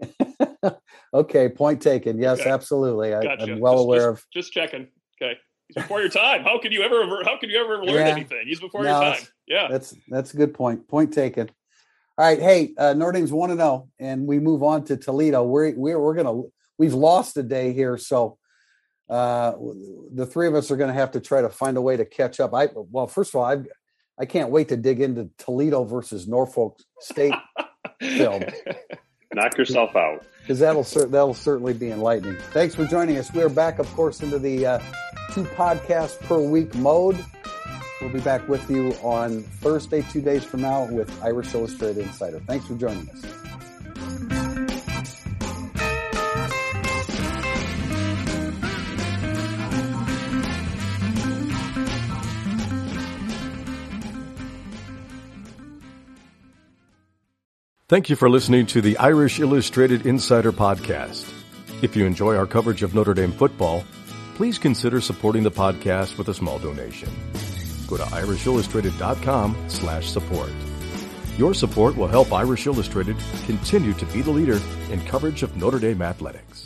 okay, point taken. Yes, okay. absolutely. I, am well just, aware just, of. Just checking. Okay, he's before your time. How could you ever? How could you ever learn yeah. anything? He's before no, your time. Yeah, that's that's a good point. Point taken. All right, hey, uh, Notre Dame's one to zero, and we move on to Toledo. We're we're we're gonna we've lost a day here, so uh, the three of us are going to have to try to find a way to catch up. I well, first of all, I I can't wait to dig into Toledo versus Norfolk State film. Knock yourself out because that'll that'll certainly be enlightening. Thanks for joining us. We are back, of course, into the uh, two podcasts per week mode. We'll be back with you on Thursday, two days from now, with Irish Illustrated Insider. Thanks for joining us. Thank you for listening to the Irish Illustrated Insider Podcast. If you enjoy our coverage of Notre Dame football, please consider supporting the podcast with a small donation. Go to irishillustrated.com slash support. Your support will help Irish Illustrated continue to be the leader in coverage of Notre Dame athletics.